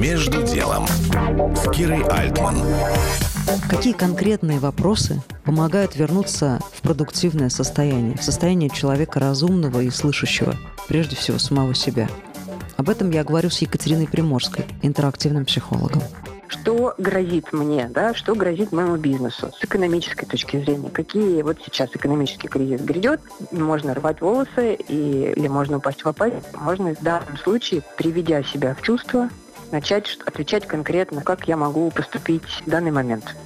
Между делом с Кирой Альтман. Какие конкретные вопросы помогают вернуться в продуктивное состояние, в состояние человека разумного и слышащего, прежде всего самого себя? Об этом я говорю с Екатериной Приморской, интерактивным психологом что грозит мне, да, что грозит моему бизнесу с экономической точки зрения. Какие вот сейчас экономический кризис грядет, можно рвать волосы и, или можно упасть в опасть. Можно в данном случае, приведя себя в чувство, начать отвечать конкретно, как я могу поступить в данный момент.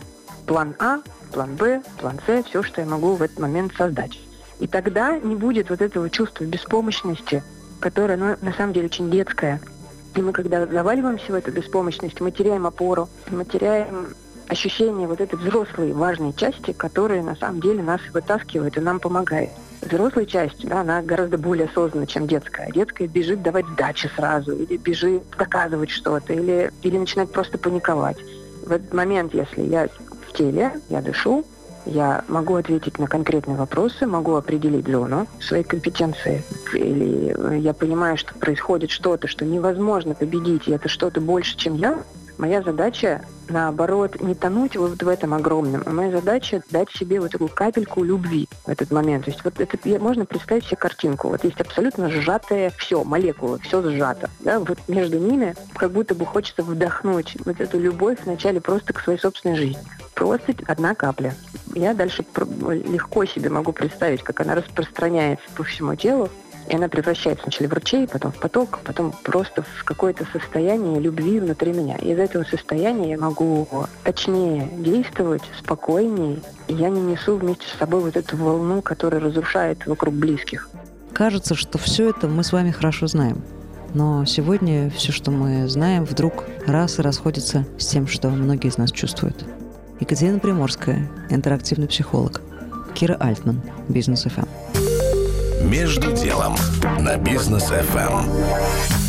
План А, план Б, план С, все, что я могу в этот момент создать. И тогда не будет вот этого чувства беспомощности, которое, ну, на самом деле, очень детское – и мы, когда заваливаемся в эту беспомощность, мы теряем опору, мы теряем ощущение вот этой взрослой важной части, которая на самом деле нас вытаскивает и нам помогает. Взрослая часть, да, она гораздо более осознанна, чем детская. Детская бежит давать сдачи сразу, или бежит доказывать что-то, или, или начинает просто паниковать. В этот момент, если я в теле, я дышу, я могу ответить на конкретные вопросы, могу определить зону своей компетенции. Или я понимаю, что происходит что-то, что невозможно победить, и это что-то больше, чем я. Моя задача, наоборот, не тонуть вот в этом огромном, а моя задача дать себе вот такую капельку любви в этот момент. То есть вот это можно представить себе картинку. Вот есть абсолютно сжатые все, молекулы, все сжато. Да? Вот между ними как будто бы хочется вдохнуть вот эту любовь вначале просто к своей собственной жизни. Просто одна капля я дальше легко себе могу представить, как она распространяется по всему телу, и она превращается сначала в ручей, потом в поток, потом просто в какое-то состояние любви внутри меня. И из этого состояния я могу точнее действовать, спокойнее, и я не несу вместе с собой вот эту волну, которая разрушает вокруг близких. Кажется, что все это мы с вами хорошо знаем. Но сегодня все, что мы знаем, вдруг раз и расходится с тем, что многие из нас чувствуют. Екатерина Приморская, интерактивный психолог. Кира Альтман, Бизнес ФМ. Между делом на Бизнес ФМ.